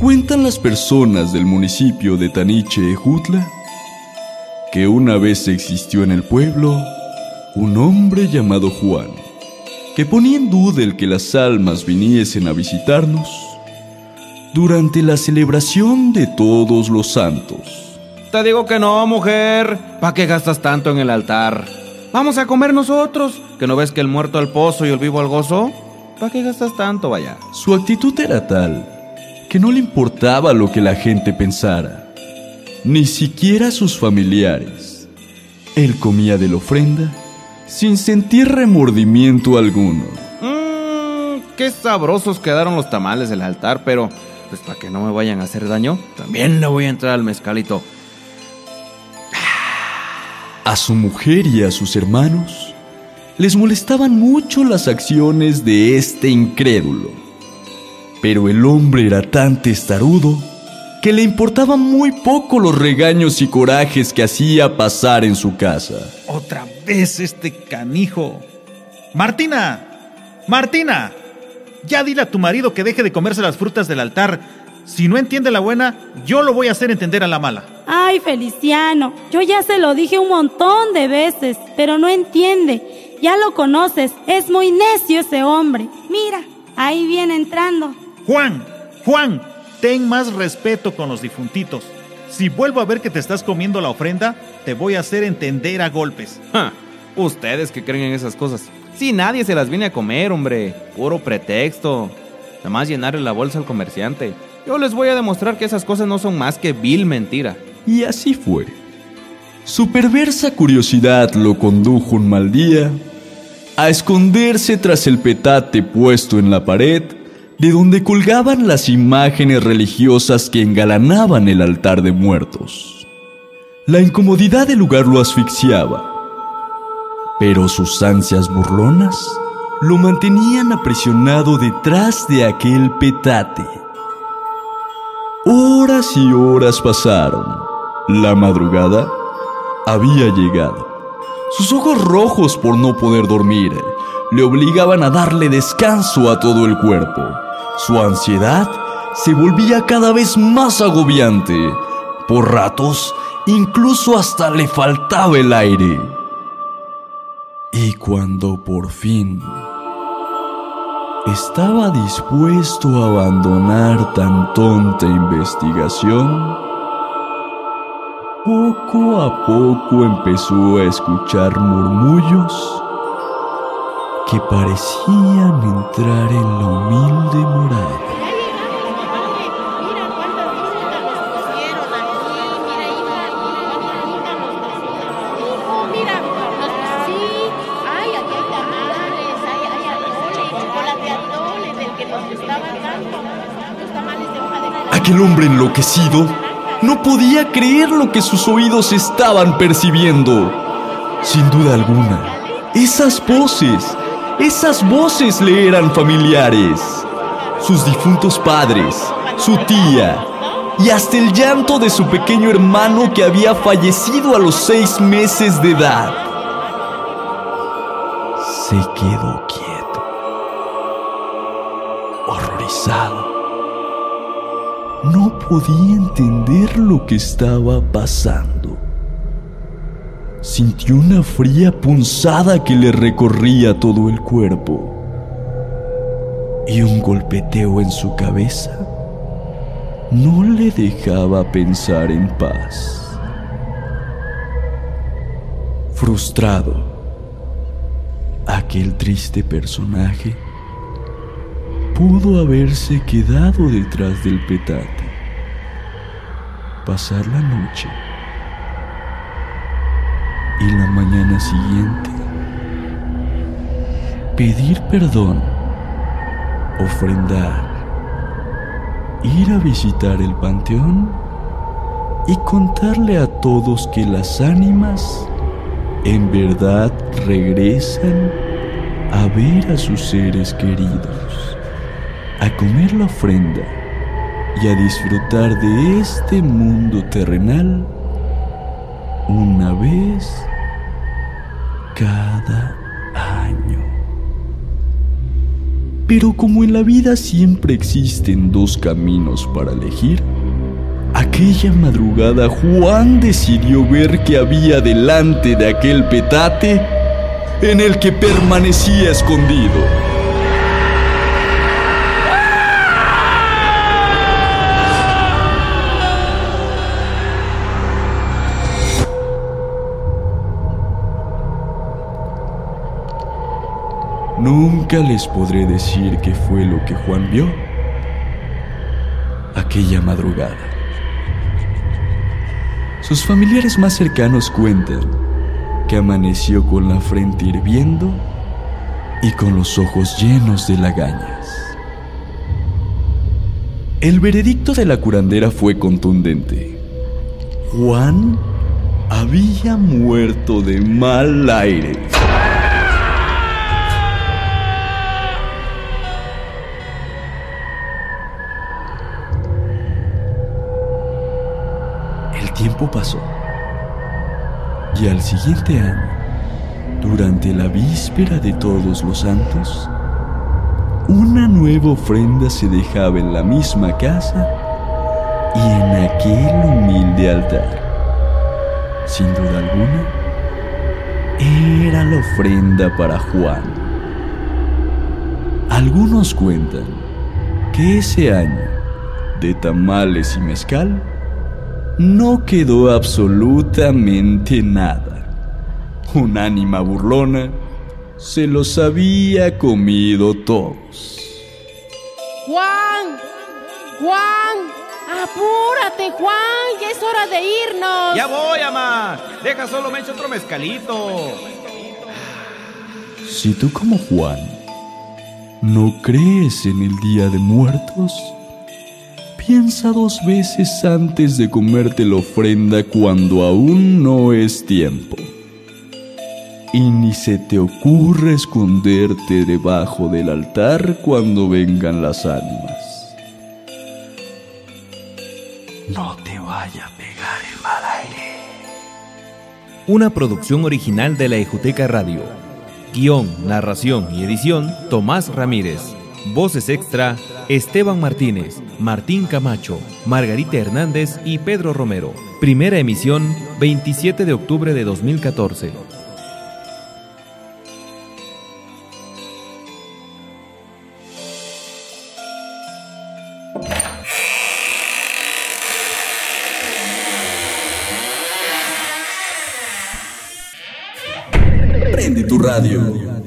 Cuentan las personas del municipio de Taniche, Jutla, que una vez existió en el pueblo un hombre llamado Juan, que ponía en duda el que las almas viniesen a visitarnos durante la celebración de todos los santos. Te digo que no, mujer. ¿Para qué gastas tanto en el altar? Vamos a comer nosotros. ¿Que no ves que el muerto al pozo y el vivo al gozo? ¿Para qué gastas tanto, vaya? Su actitud era tal que no le importaba lo que la gente pensara, ni siquiera sus familiares. Él comía de la ofrenda sin sentir remordimiento alguno. Mmm, qué sabrosos quedaron los tamales del altar, pero pues para que no me vayan a hacer daño, también le voy a entrar al mezcalito. A su mujer y a sus hermanos les molestaban mucho las acciones de este incrédulo pero el hombre era tan testarudo que le importaban muy poco los regaños y corajes que hacía pasar en su casa. Otra vez este canijo. Martina, Martina, ya dile a tu marido que deje de comerse las frutas del altar. Si no entiende la buena, yo lo voy a hacer entender a la mala. Ay, Feliciano, yo ya se lo dije un montón de veces, pero no entiende. Ya lo conoces, es muy necio ese hombre. Mira, ahí viene entrando. Juan, Juan, ten más respeto con los difuntitos. Si vuelvo a ver que te estás comiendo la ofrenda, te voy a hacer entender a golpes. Ustedes que creen en esas cosas. Si nadie se las viene a comer, hombre. Puro pretexto. Nada más llenarle la bolsa al comerciante. Yo les voy a demostrar que esas cosas no son más que vil mentira. Y así fue. Su perversa curiosidad lo condujo un mal día a esconderse tras el petate puesto en la pared de donde colgaban las imágenes religiosas que engalanaban el altar de muertos. La incomodidad del lugar lo asfixiaba, pero sus ansias burlonas lo mantenían aprisionado detrás de aquel petate. Horas y horas pasaron. La madrugada había llegado. Sus ojos rojos por no poder dormir le obligaban a darle descanso a todo el cuerpo. Su ansiedad se volvía cada vez más agobiante. Por ratos, incluso hasta le faltaba el aire. Y cuando por fin estaba dispuesto a abandonar tan tonta investigación, poco a poco empezó a escuchar murmullos que parecían entrar en la humilde morada. Aquel hombre enloquecido no podía creer lo que sus oídos estaban percibiendo. Sin duda alguna, esas voces esas voces le eran familiares. Sus difuntos padres, su tía y hasta el llanto de su pequeño hermano que había fallecido a los seis meses de edad. Se quedó quieto, horrorizado. No podía entender lo que estaba pasando sintió una fría punzada que le recorría todo el cuerpo y un golpeteo en su cabeza no le dejaba pensar en paz. Frustrado, aquel triste personaje pudo haberse quedado detrás del petate, pasar la noche y la mañana siguiente. Pedir perdón, ofrendar, ir a visitar el panteón y contarle a todos que las ánimas en verdad regresan a ver a sus seres queridos, a comer la ofrenda y a disfrutar de este mundo terrenal una vez cada año. Pero como en la vida siempre existen dos caminos para elegir, aquella madrugada Juan decidió ver que había delante de aquel petate en el que permanecía escondido. Nunca les podré decir qué fue lo que Juan vio aquella madrugada. Sus familiares más cercanos cuentan que amaneció con la frente hirviendo y con los ojos llenos de lagañas. El veredicto de la curandera fue contundente. Juan había muerto de mal aire. Tiempo pasó. Y al siguiente año, durante la víspera de todos los santos, una nueva ofrenda se dejaba en la misma casa y en aquel humilde altar. Sin duda alguna, era la ofrenda para Juan. Algunos cuentan que ese año, de tamales y mezcal, no quedó absolutamente nada. Un ánima burlona se los había comido todos. Juan, Juan, apúrate, Juan, ya es hora de irnos. Ya voy, ama. Deja solo me echo otro mezcalito. Si tú como Juan no crees en el Día de Muertos, piensa dos veces antes de comerte la ofrenda cuando aún no es tiempo. Y ni se te ocurre esconderte debajo del altar cuando vengan las almas. No te vaya a pegar el mal aire. Una producción original de la Ejuteca Radio. Guión, narración y edición, Tomás Ramírez. Voces extra, Esteban Martínez, Martín Camacho, Margarita Hernández y Pedro Romero. Primera emisión, 27 de octubre de 2014. Prende tu radio.